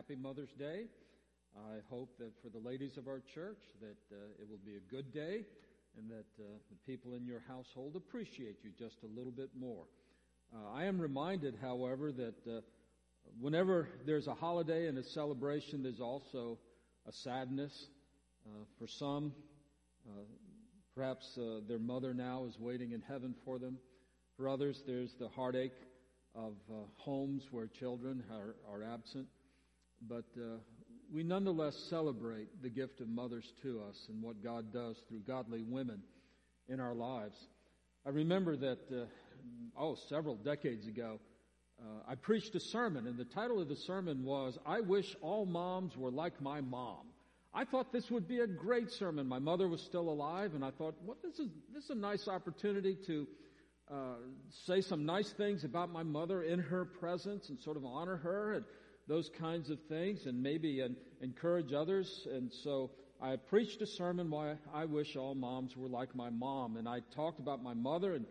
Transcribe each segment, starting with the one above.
Happy Mother's Day. I hope that for the ladies of our church that uh, it will be a good day and that uh, the people in your household appreciate you just a little bit more. Uh, I am reminded, however, that uh, whenever there's a holiday and a celebration, there's also a sadness. Uh, for some, uh, perhaps their mother now is waiting in heaven for them. For others, there's the heartache of homes where children are, are absent. But uh, we nonetheless celebrate the gift of mothers to us and what God does through godly women in our lives. I remember that, uh, oh, several decades ago, uh, I preached a sermon, and the title of the sermon was, I Wish All Moms Were Like My Mom. I thought this would be a great sermon. My mother was still alive, and I thought, well, this is, this is a nice opportunity to uh, say some nice things about my mother in her presence and sort of honor her and those kinds of things and maybe encourage others. And so I preached a sermon why I wish all moms were like my mom. And I talked about my mother and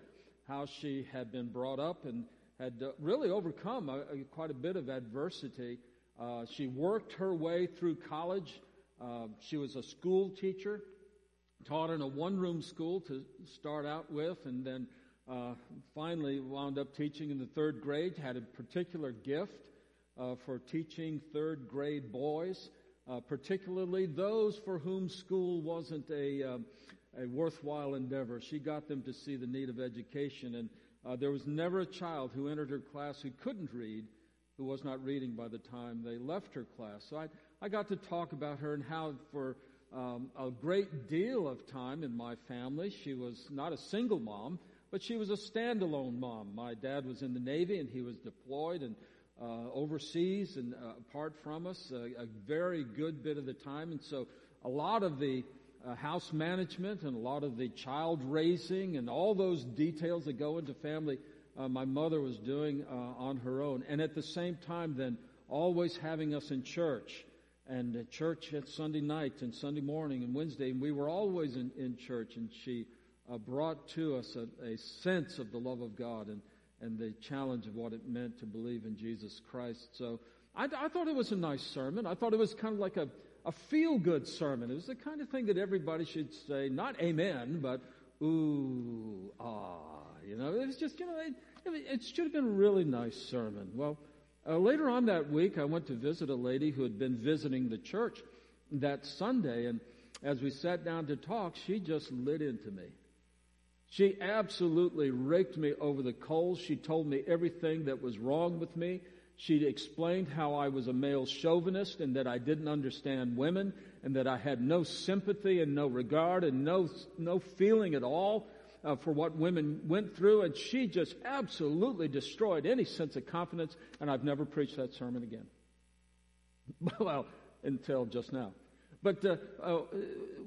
how she had been brought up and had uh, really overcome a, a, quite a bit of adversity. Uh, she worked her way through college. Uh, she was a school teacher, taught in a one-room school to start out with, and then uh, finally wound up teaching in the third grade, had a particular gift uh, for teaching third grade boys, uh, particularly those for whom school wasn't a, um, a worthwhile endeavor. She got them to see the need of education, and uh, there was never a child who entered her class who couldn't read, who was not reading by the time they left her class. So I, I got to talk about her and how for um, a great deal of time in my family, she was not a single mom, but she was a standalone mom. My dad was in the Navy and he was deployed and uh, overseas and uh, apart from us a very good bit of the time. And so a lot of the uh, house management and a lot of the child raising and all those details that go into family, uh, my mother was doing uh, on her own. And at the same time, then always having us in church and church at Sunday night and Sunday morning and Wednesday. And we were always in, in church and she uh, brought to us a, a, sense of the love of God and, and the challenge of what it meant to believe in Jesus Christ. So I, I thought it was a nice sermon. I thought it was kind of like a, a feel good sermon. It was the kind of thing that everybody should say, not amen, but ooh, ah, you know, it was just, you know, it, it should have been a really nice sermon. Well, uh, later on that week, I went to visit a lady who had been visiting the church that Sunday, and as we sat down to talk, she just lit into me. She absolutely raked me over the coals. She told me everything that was wrong with me. She explained how I was a male chauvinist and that I didn't understand women and that I had no sympathy and no regard and no, no feeling at all uh, for what women went through. And she just absolutely destroyed any sense of confidence. And I've never preached that sermon again. well, until just now. But uh, uh,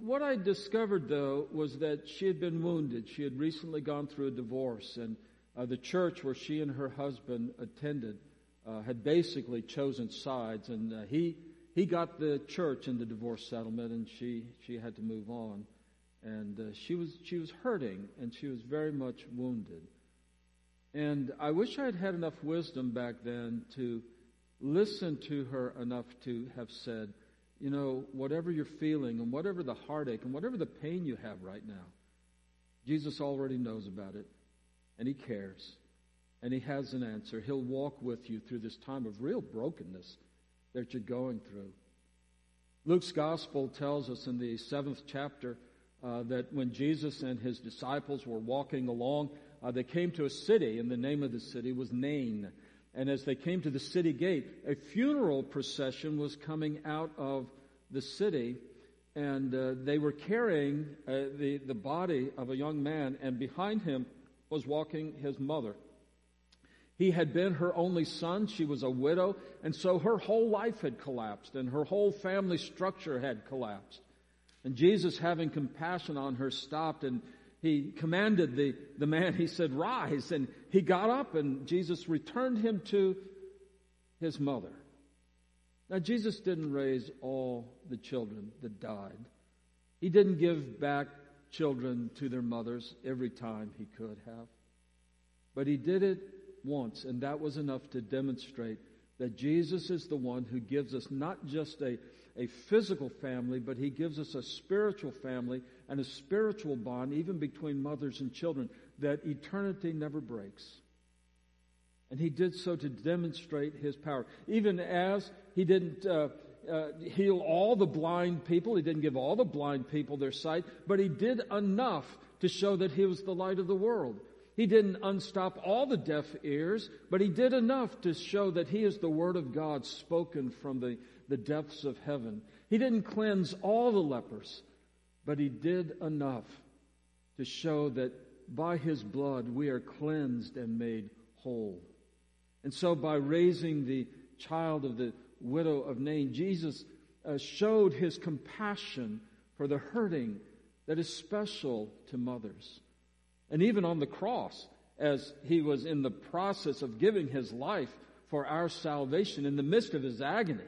what I discovered, though, was that she had been wounded. She had recently gone through a divorce, and uh, the church where she and her husband attended uh, had basically chosen sides, and uh, he he got the church in the divorce settlement, and she she had to move on, and uh, she was she was hurting, and she was very much wounded. And I wish I had had enough wisdom back then to listen to her enough to have said you know, whatever you're feeling and whatever the heartache and whatever the pain you have right now, Jesus already knows about it and He cares and He has an answer. He'll walk with you through this time of real brokenness that you're going through. Luke's gospel tells us in the seventh chapter uh, that when Jesus and his disciples were walking along, uh, they came to a city, and the name of the city was Nain. And as they came to the city gate, a funeral procession was coming out of the city, and uh, they were carrying uh, the, the body of a young man, and behind him was walking his mother. He had been her only son. She was a widow. And so her whole life had collapsed and her whole family structure had collapsed. And Jesus, having compassion on her, stopped and he commanded the, the man, he said, rise. And he got up and Jesus returned him to his mother. Now, Jesus didn't raise all the children that died. He didn't give back children to their mothers every time he could have. But he did it once, and that was enough to demonstrate that Jesus is the one who gives us not just a, a physical family, but he gives us a spiritual family and a spiritual bond, even between mothers and children, that eternity never breaks. And he did so to demonstrate his power. Even as he didn't uh, uh, heal all the blind people, he didn't give all the blind people their sight, but he did enough to show that he was the light of the world. He didn't unstop all the deaf ears, but he did enough to show that he is the Word of God spoken from the, the depths of heaven. He didn't cleanse all the lepers, but he did enough to show that by his blood we are cleansed and made whole. And so, by raising the child of the widow of Nain, Jesus uh, showed his compassion for the hurting that is special to mothers. And even on the cross, as he was in the process of giving his life for our salvation in the midst of his agony,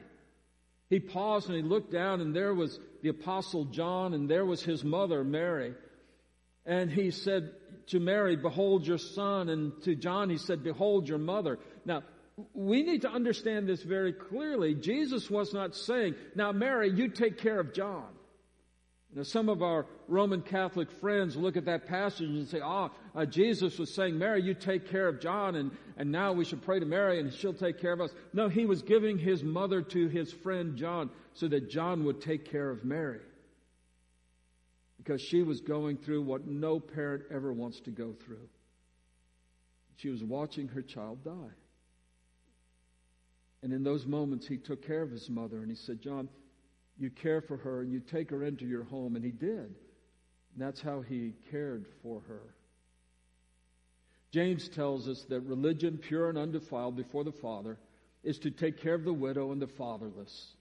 he paused and he looked down, and there was the Apostle John, and there was his mother, Mary. And he said to Mary, Behold your son. And to John, he said, Behold your mother. Now, we need to understand this very clearly. Jesus was not saying, Now, Mary, you take care of John. Now, some of our Roman Catholic friends look at that passage and say, oh, uh, Jesus was saying, Mary, you take care of John, and, and now we should pray to Mary and she'll take care of us. No, he was giving his mother to his friend John so that John would take care of Mary because she was going through what no parent ever wants to go through. She was watching her child die. And in those moments, he took care of his mother and he said, John, you care for her and you take her into your home. And he did. And that's how he cared for her. James tells us that religion, pure and undefiled before the Father, is to take care of the widow and the fatherless.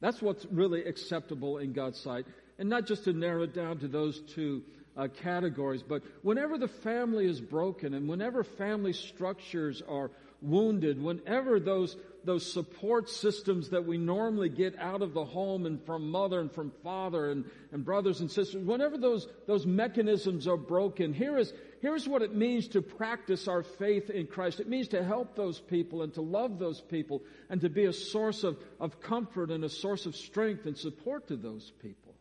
That's what's really acceptable in God's sight and not just to narrow it down to those two uh, categories, but whenever the family is broken and whenever family structures are wounded, whenever those, those support systems that we normally get out of the home and from mother and from father and, and brothers and sisters, whenever those, those mechanisms are broken, here is, here's what it means to practice our faith in Christ. It means to help those people and to love those people and to be a source of, of comfort and a source of strength and support to those people.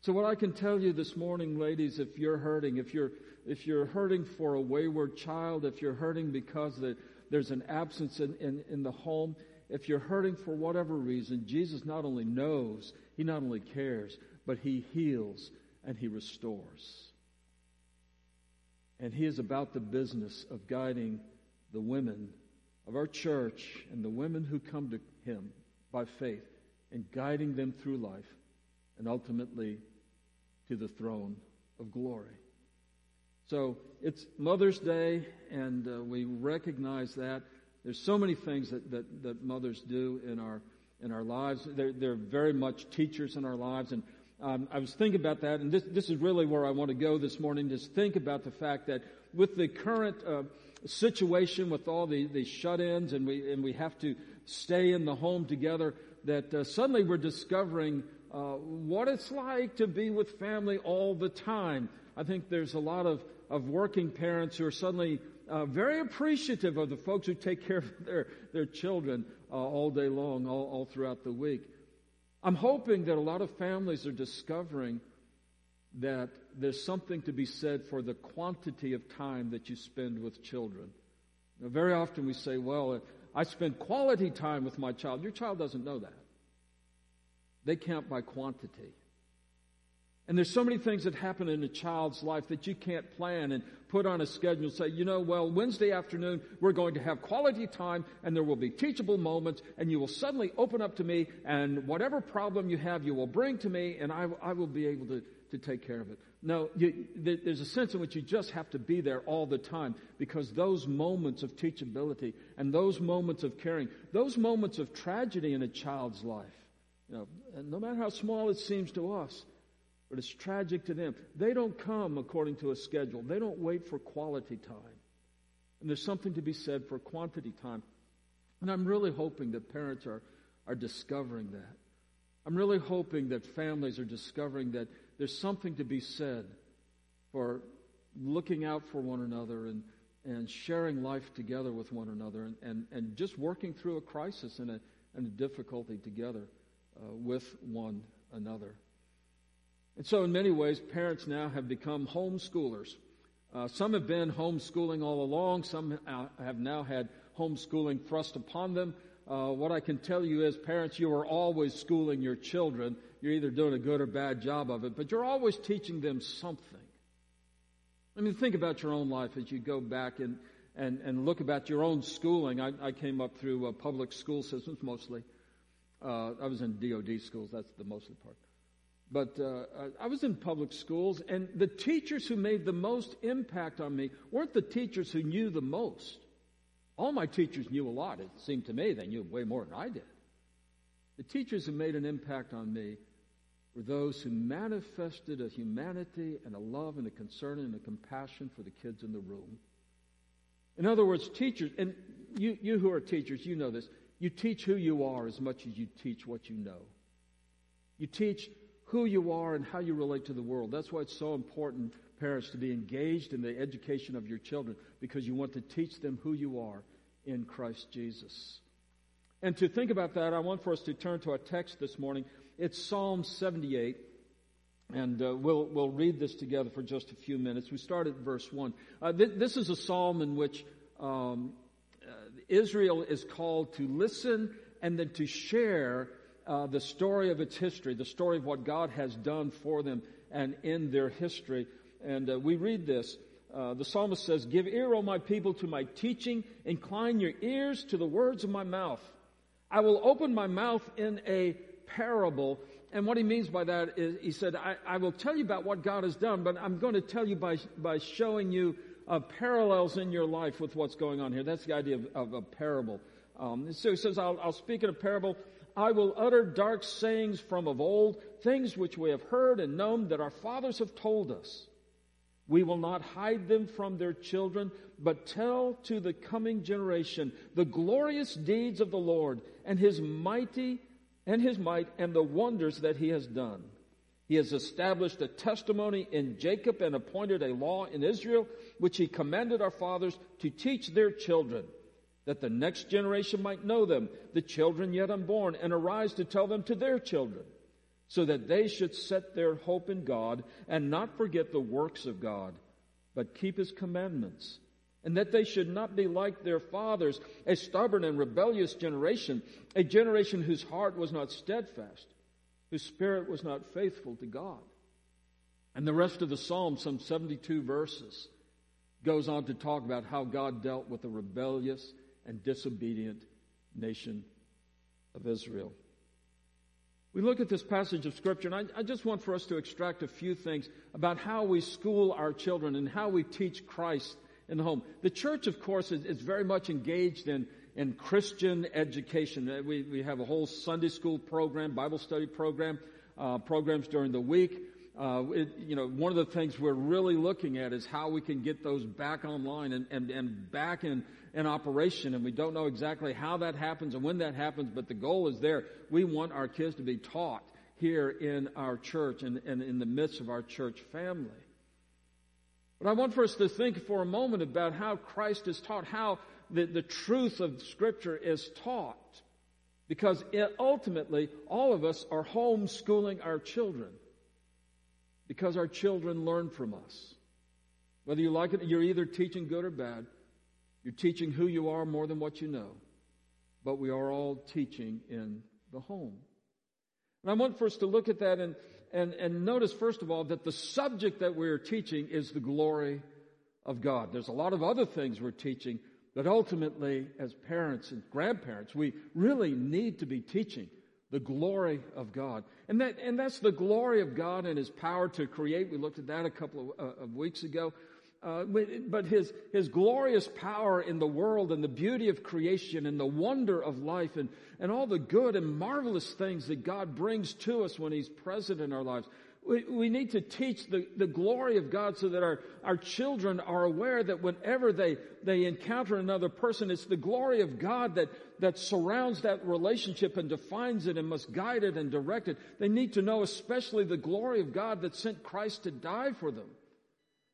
So what I can tell you this morning, ladies, if you're hurting, if you're, if you're hurting for a wayward child, if you're hurting because the, there's an absence in, in, in the home, if you're hurting for whatever reason, Jesus not only knows, He not only cares, but He heals and He restores. And He is about the business of guiding the women of our church and the women who come to Him by faith and guiding them through life and ultimately to the throne of glory. So it's Mother's Day, and uh, we recognize that. There's so many things that, that, that mothers do in our in our lives. They're, they're very much teachers in our lives, and um, I was thinking about that, and this this is really where I want to go this morning. Just think about the fact that with the current uh, situation, with all the, the shut-ins, and we and we have to stay in the home together, that uh, suddenly we're discovering uh, what it's like to be with family all the time. I think there's a lot of, of working parents who are suddenly uh, very appreciative of the folks who take care of their, their children uh, all day long, all, all throughout the week. I'm hoping that a lot of families are discovering that there's something to be said for the quantity of time that you spend with children. Now, very often we say, well, I spend quality time with my child. Your child doesn't know that. They count by quantity. And there's so many things that happen in a child's life that you can't plan and put on a schedule say, you know, well, Wednesday afternoon, we're going to have quality time and there will be teachable moments and you will suddenly open up to me and whatever problem you have, you will bring to me and I, I will be able to, to take care of it. No, you, there's a sense in which you just have to be there all the time because those moments of teachability and those moments of caring, those moments of tragedy in a child's life, you know, no matter how small it seems to us, but it's tragic to them. They don't come according to a schedule. They don't wait for quality time. And there's something to be said for quantity time. And I'm really hoping that parents are, are discovering that. I'm really hoping that families are discovering that there's something to be said for looking out for one another and, and sharing life together with one another and, and, and just working through a crisis and a, and a difficulty together uh, with one another. And so, in many ways, parents now have become homeschoolers. Uh, some have been homeschooling all along, some have now had homeschooling thrust upon them. Uh, what I can tell you is, parents, you are always schooling your children. You're either doing a good or bad job of it, but you're always teaching them something. I mean, think about your own life as you go back and, and, and look about your own schooling. I, I came up through uh, public school systems mostly. Uh, I was in DOD schools, that's the mostly part. But uh, I was in public schools, and the teachers who made the most impact on me weren't the teachers who knew the most. All my teachers knew a lot. It seemed to me they knew way more than I did. The teachers who made an impact on me were those who manifested a humanity and a love and a concern and a compassion for the kids in the room. In other words, teachers, and you, you who are teachers, you know this, you teach who you are as much as you teach what you know. You teach who you are and how you relate to the world. That's why it's so important, parents, to be engaged in the education of your children because you want to teach them who you are in Christ Jesus. And to think about that, I want for us to turn to our text this morning. It's Psalm 78. And uh, we'll, we'll read this together for just a few minutes. We start at verse 1. Uh, th- this is a psalm in which um, uh, Israel is called to listen and then to share uh, the story of its history, the story of what God has done for them and in their history. And uh, we read this. Uh, the psalmist says, Give ear, O my people, to my teaching. Incline your ears to the words of my mouth. I will open my mouth in a parable. And what he means by that is, he said, I, I will tell you about what God has done, but I'm going to tell you by, by showing you uh, parallels in your life with what's going on here. That's the idea of, of a parable. Um, so he says, I'll, I'll speak in a parable. I will utter dark sayings from of old, things which we have heard and known that our fathers have told us. We will not hide them from their children, but tell to the coming generation the glorious deeds of the Lord and his mighty and his might and the wonders that he has done. He has established a testimony in Jacob and appointed a law in Israel, which he commanded our fathers to teach their children, that the next generation might know them, the children yet unborn, and arise to tell them to their children, so that they should set their hope in God and not forget the works of God, but keep his commandments and that they should not be like their fathers, a stubborn and rebellious generation, a generation whose heart was not steadfast, whose spirit was not faithful to God. And the rest of the psalm, some 72 verses, goes on to talk about how God dealt with the rebellious and disobedient nation of Israel. We look at this passage of Scripture, and I, I, just want for us to extract a few things about how we school our children and how we teach Christ in the home. The church, of course, is, is very much engaged in, in Christian education. Uh, we, we have a whole Sunday school program, Bible study program, uh, programs during the week. Uh, it, you know, one of the things we're really looking at is how we can get those back online and, and, and back in, in operation. And we don't know exactly how that happens and when that happens, but the goal is there. We want our kids to be taught here in our church and, and in the midst of our church family. But I want for us to think for a moment about how Christ is taught, how the, the truth of Scripture is taught. Because it, ultimately, all of us are homeschooling our children. Because our children learn from us. Whether you like it, you're either teaching good or bad. You're teaching who you are more than what you know. But we are all teaching in the home. And I want for us to look at that and, and, and notice, first of all, that the subject that we're teaching is the glory of God. There's a lot of other things we're teaching, but ultimately, as parents and grandparents, we really need to be teaching the glory of God. And that, and that's the glory of God and His power to create. We looked at that a couple of, uh, of weeks ago. Uh, but his, his glorious power in the world and the beauty of creation and the wonder of life and, and all the good and marvelous things that God brings to us when He's present in our lives. We, we need to teach the, the glory of God so that our, our children are aware that whenever they, they encounter another person, it's the glory of God that, that surrounds that relationship and defines it and must guide it and direct it. They need to know especially the glory of God that sent Christ to die for them.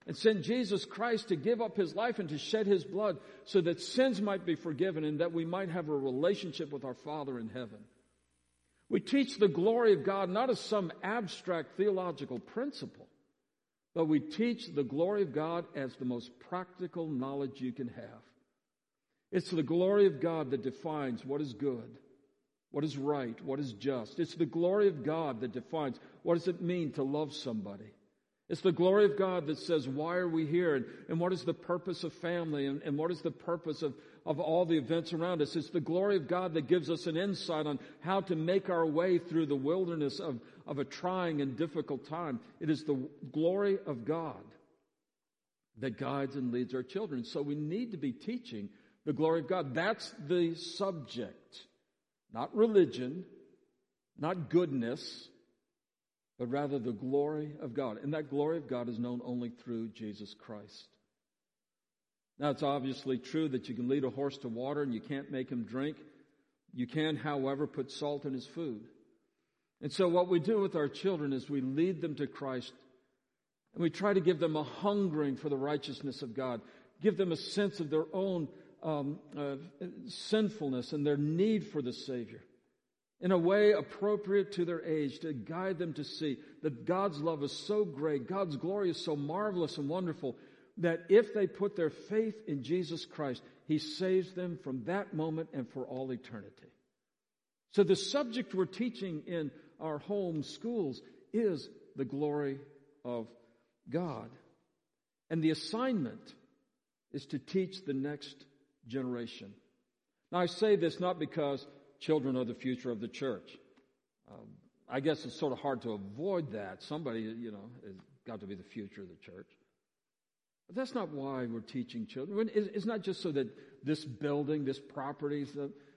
And sent Jesus Christ to give up his life and to shed his blood so that sins might be forgiven and that we might have a relationship with our Father in heaven. We teach the glory of God not as some abstract theological principle, but we teach the glory of God as the most practical knowledge you can have. It's the glory of God that defines what is good, what is right, what is just. It's the glory of God that defines what does it mean to love somebody. It's the glory of God that says, why are we here? And, and what is the purpose of family? And, and what is the purpose of, of all the events around us? It's the glory of God that gives us an insight on how to make our way through the wilderness of, of a trying and difficult time. It is the glory of God that guides and leads our children. So we need to be teaching the glory of God. That's the subject. Not religion, not goodness, but rather the glory of God. And that glory of God is known only through Jesus Christ. Now, it's obviously true that you can lead a horse to water and you can't make him drink. You can, however, put salt in his food. And so, what we do with our children is we lead them to Christ and we try to give them a hungering for the righteousness of God, give them a sense of their own um, uh, sinfulness and their need for the Savior in a way appropriate to their age to guide them to see that God's love is so great, God's glory is so marvelous and wonderful that if they put their faith in Jesus Christ, He saves them from that moment and for all eternity. So the subject we're teaching in our home schools is the glory of God. And the assignment is to teach the next generation. Now I say this not because children are the future of the church. Um, I guess it's sort of hard to avoid that. Somebody, you know, has got to be the future of the church. But that's not why we're teaching children. It's not just so that this building, this property,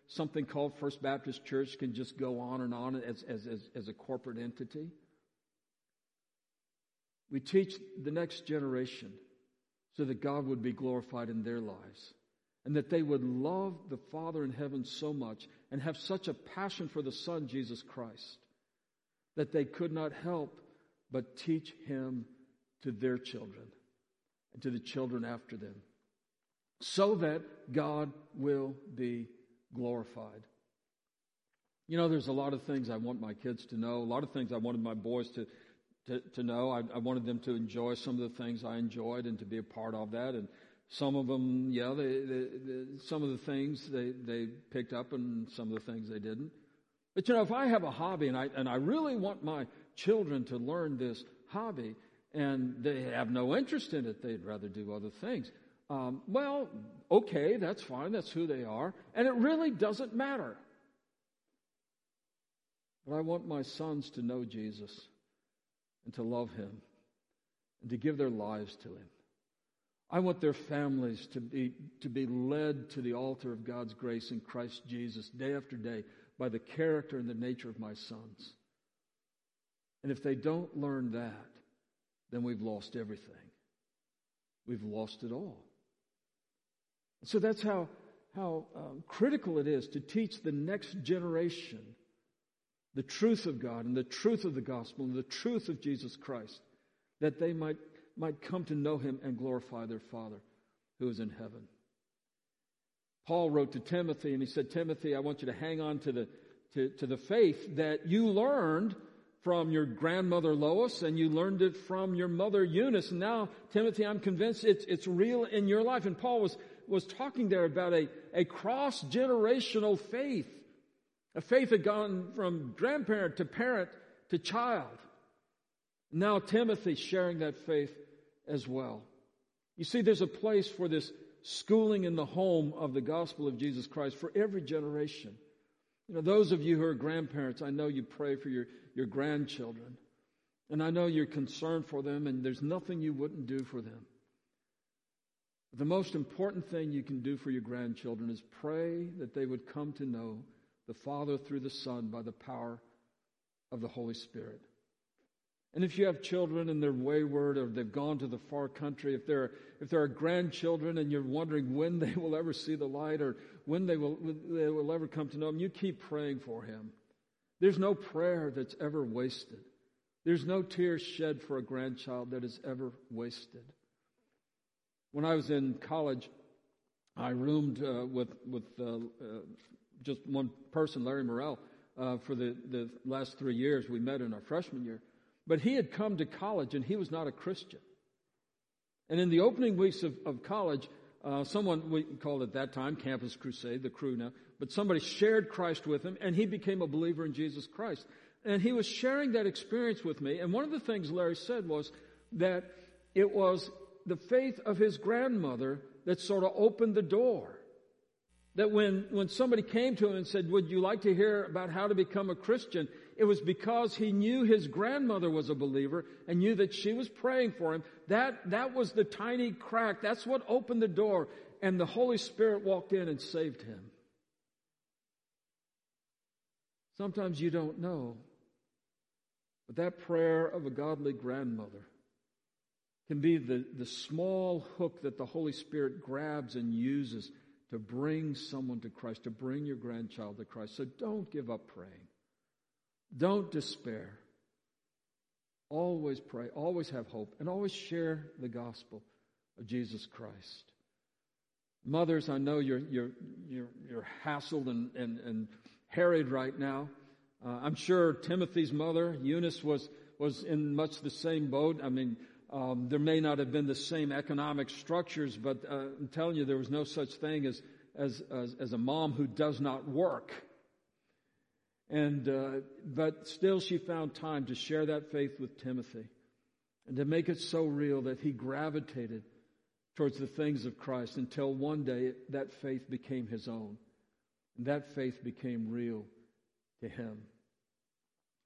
something called First Baptist Church can just go on and on as, as, as, as a corporate entity. We teach the next generation so that God would be glorified in their lives and that they would love the Father in heaven so much and have such a passion for the Son, Jesus Christ, that they could not help but teach him to their children and to the children after them, so that God will be glorified. You know, there's a lot of things I want my kids to know, a lot of things I wanted my boys to, to, to know. I, I wanted them to enjoy some of the things I enjoyed and to be a part of that. And some of them, yeah, they, they, they, some of the things they, they picked up and some of the things they didn't. But you know, if I have a hobby and I, and I really want my children to learn this hobby and they have no interest in it, they'd rather do other things. Um, well, okay, that's fine. That's who they are. And it really doesn't matter. But I want my sons to know Jesus and to love him and to give their lives to him. I want their families to be, to be led to the altar of God's grace in Christ Jesus day after day by the character and the nature of my sons. And if they don't learn that, then we've lost everything. We've lost it all. So that's how, how um, critical it is to teach the next generation the truth of God and the truth of the gospel and the truth of Jesus Christ, that they might might come to know him and glorify their Father who is in heaven. Paul wrote to Timothy and he said, Timothy, I want you to hang on to the, to, to the faith that you learned from your grandmother Lois and you learned it from your mother Eunice. And now, Timothy, I'm convinced it's, it's real in your life. And Paul was, was talking there about a, a cross generational faith, a faith that gone from grandparent to parent to child. Now Timothy sharing that faith as well. You see, there's a place for this schooling in the home of the gospel of Jesus Christ for every generation. You know, those of you who are grandparents, I know you pray for your, your grandchildren. And I know you're concerned for them, and there's nothing you wouldn't do for them. But the most important thing you can do for your grandchildren is pray that they would come to know the Father through the Son by the power of the Holy Spirit. And if you have children and they're wayward or they've gone to the far country, if there, if there are grandchildren and you're wondering when they will ever see the light or when they will, they will ever come to know Him, you keep praying for Him. There's no prayer that's ever wasted. There's no tears shed for a grandchild that is ever wasted. When I was in college, I roomed uh, with with uh, uh, just one person, Larry Morrell, uh, for the, the last three years. We met in our freshman year. But he had come to college and he was not a Christian. And in the opening weeks of, of college, uh, someone, we called at that time Campus Crusade, the Cru now, but somebody shared Christ with him and he became a believer in Jesus Christ. And he was sharing that experience with me. And one of the things Larry said was that it was the faith of his grandmother that sort of opened the door. That when, when somebody came to him and said, would you like to hear about how to become a Christian? It was because he knew his grandmother was a believer and knew that she was praying for him. That, that was the tiny crack. That's what opened the door and the Holy Spirit walked in and saved him. Sometimes you don't know, but that prayer of a godly grandmother can be the, the small hook that the Holy Spirit grabs and uses to bring someone to Christ, to bring your grandchild to Christ. So don't give up praying. Don't despair. Always pray, always have hope, and always share the gospel of Jesus Christ. Mothers, I know you're, you're, you're, you're hassled and, and, and harried right now. Uh, I'm sure Timothy's mother, Eunice, was, was in much the same boat. I mean, um, there may not have been the same economic structures, but uh, I'm telling you, there was no such thing as, as, as, as a mom who does not work. And, uh, but still she found time to share that faith with Timothy and to make it so real that he gravitated towards the things of Christ until one day that faith became his own. And that faith became real to him.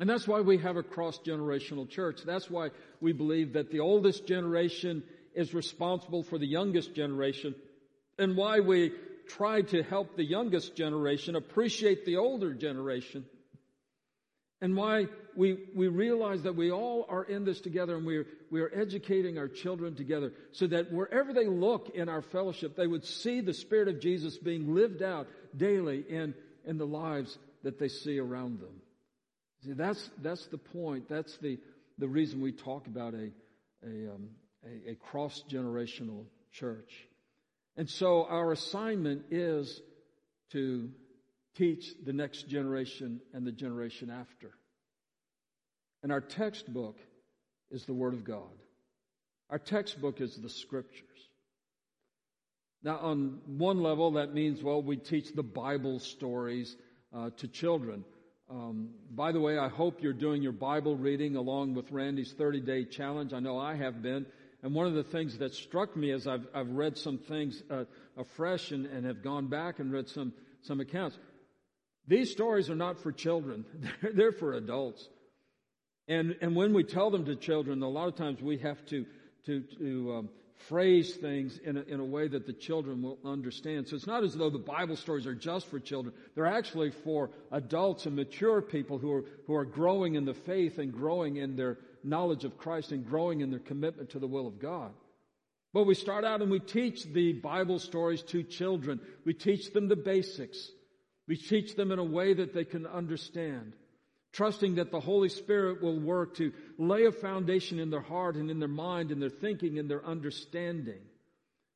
And that's why we have a cross generational church. That's why we believe that the oldest generation is responsible for the youngest generation and why we try to help the youngest generation appreciate the older generation and why we, we realize that we all are in this together and we're, we are educating our children together so that wherever they look in our fellowship, they would see the Spirit of Jesus being lived out daily in, in the lives that they see around them. See, that's, that's the point. That's the, the reason we talk about a, a, um, a, a cross generational church. And so our assignment is to teach the next generation and the generation after. And our textbook is the Word of God. Our textbook is the Scriptures. Now, on one level, that means, well, we teach the Bible stories uh, to children. Um, by the way, I hope you're doing your Bible reading along with Randy's 30 day challenge. I know I have been. And one of the things that struck me as I've, I've read some things uh, afresh and, and have gone back and read some, some accounts. These stories are not for children. They're, they're for adults. And, and when we tell them to children, a lot of times we have to, to, to um, phrase things in a, in a way that the children will understand. So it's not as though the Bible stories are just for children. They're actually for adults and mature people who are, who are growing in the faith and growing in their knowledge of Christ and growing in their commitment to the will of God. But we start out and we teach the Bible stories to children. We teach them the basics. We teach them in a way that they can understand trusting that the Holy Spirit will work to lay a foundation in their heart and in their mind and their thinking and their understanding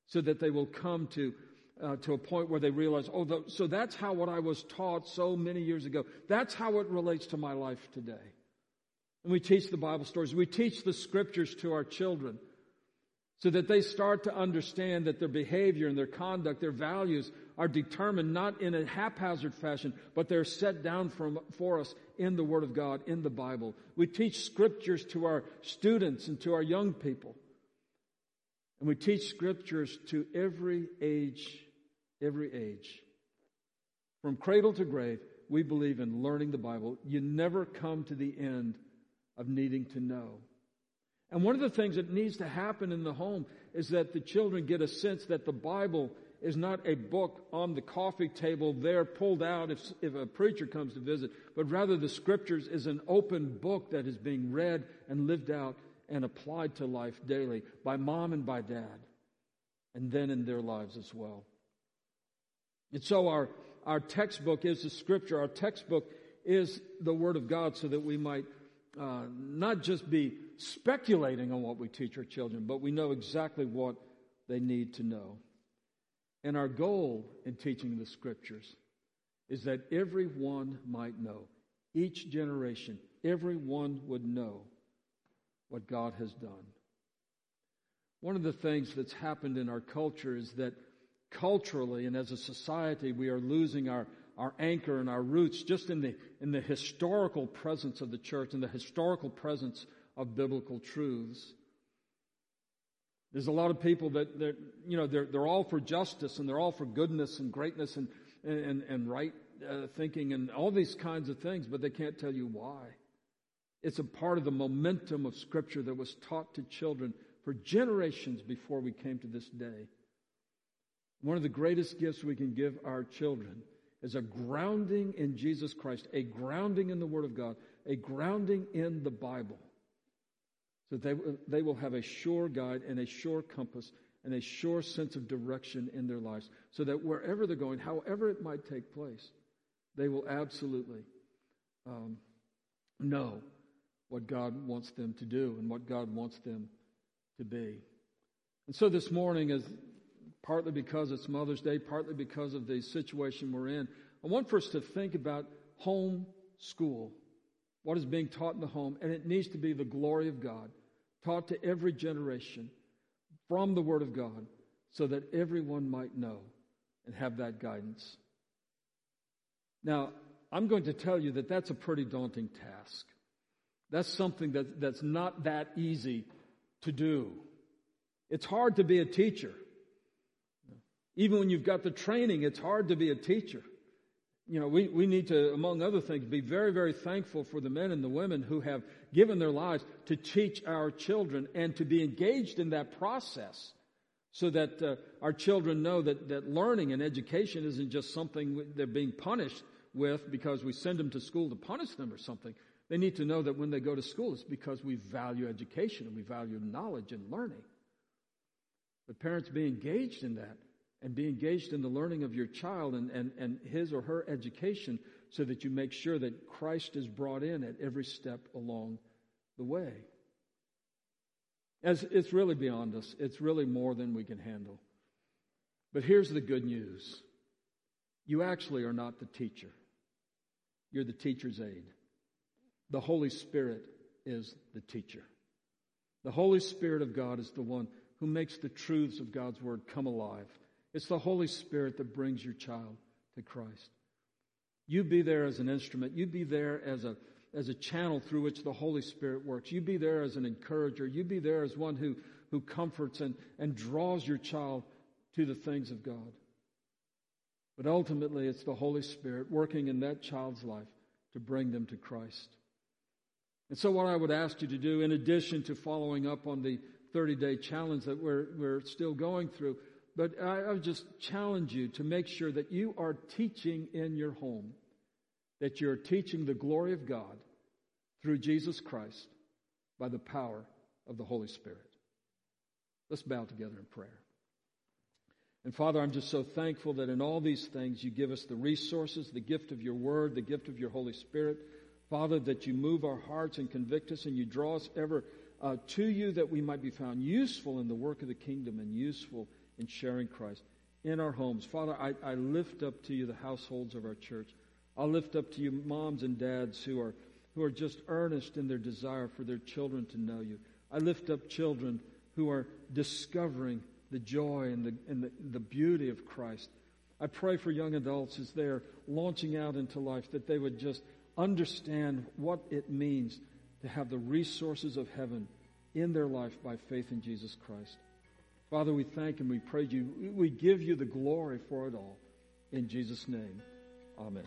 so that they will come to uh, to a point where they realize, oh, the, so that's how what I was taught so many years ago. That's how it relates to my life today. And we teach the Bible stories. We teach the scriptures to our children so that they start to understand that their behavior and their conduct, their values are determined not in a haphazard fashion, but they're set down from, for us in the Word of God, in the Bible. We teach scriptures to our students and to our young people. And we teach scriptures to every age, every age. From cradle to grave, we believe in learning the Bible. You never come to the end of needing to know. And one of the things that needs to happen in the home is that the children get a sense that the Bible is not a book on the coffee table there pulled out if, if a preacher comes to visit, but rather the scriptures is an open book that is being read and lived out and applied to life daily by mom and by dad, and then in their lives as well. And so our, our textbook is the scripture. Our textbook is the Word of God so that we might uh, not just be speculating on what we teach our children, but we know exactly what they need to know. And our goal in teaching the scriptures is that everyone might know. Each generation, everyone would know what God has done. One of the things that's happened in our culture is that culturally and as a society, we are losing our, our anchor and our roots just in the, in the historical presence of the church and the historical presence of biblical truths. There's a lot of people that, that you know, they're, they're all for justice and they're all for goodness and greatness and, and, and right uh, thinking and all these kinds of things, but they can't tell you why. It's a part of the momentum of Scripture that was taught to children for generations before we came to this day. One of the greatest gifts we can give our children is a grounding in Jesus Christ, a grounding in the Word of God, a grounding in the Bible. So they, they will have a sure guide and a sure compass and a sure sense of direction in their lives. So that wherever they're going, however it might take place, they will absolutely um, know what God wants them to do and what God wants them to be. And so this morning, is partly because it's Mother's Day, partly because of the situation we're in, I want for us to think about home school, what is being taught in the home, and it needs to be the glory of God, taught to every generation from the Word of God, so that everyone might know and have that guidance. Now, I'm going to tell you that that's a pretty daunting task. That's something that, that's not that easy to do. It's hard to be a teacher. Even when you've got the training, it's hard to be a teacher. You know, we, we need to, among other things, be very, very thankful for the men and the women who have given their lives to teach our children and to be engaged in that process so that uh, our children know that, that learning and education isn't just something they're being punished with because we send them to school to punish them or something. They need to know that when they go to school, it's because we value education and we value knowledge and learning. But parents be engaged in that and be engaged in the learning of your child and, and, and his or her education so that you make sure that Christ is brought in at every step along the way. As it's really beyond us. It's really more than we can handle. But here's the good news. You actually are not the teacher. You're the teacher's aid. The Holy Spirit is the teacher. The Holy Spirit of God is the one who makes the truths of God's Word come alive. It's the Holy Spirit that brings your child to Christ. You be there as an instrument. You be there as a, as a channel through which the Holy Spirit works. You be there as an encourager. You be there as one who, who comforts and, and draws your child to the things of God. But ultimately, it's the Holy Spirit working in that child's life to bring them to Christ. And so, what I would ask you to do, in addition to following up on the 30 day challenge that we're, we're still going through, but I, I would just challenge you to make sure that you are teaching in your home, that you're teaching the glory of God through Jesus Christ by the power of the Holy Spirit. Let's bow together in prayer. And Father, I'm just so thankful that in all these things you give us the resources, the gift of your word, the gift of your Holy Spirit. Father, that you move our hearts and convict us and you draw us ever uh, to you that we might be found useful in the work of the kingdom and useful in sharing Christ in our homes. Father, I, I lift up to you the households of our church. I lift up to you moms and dads who are, who are just earnest in their desire for their children to know you. I lift up children who are discovering the joy and the, and the, the beauty of Christ. I pray for young adults as they're launching out into life that they would just understand what it means to have the resources of heaven in their life by faith in Jesus Christ. Father, we thank and we praise you. We give you the glory for it all. In Jesus' name, amen.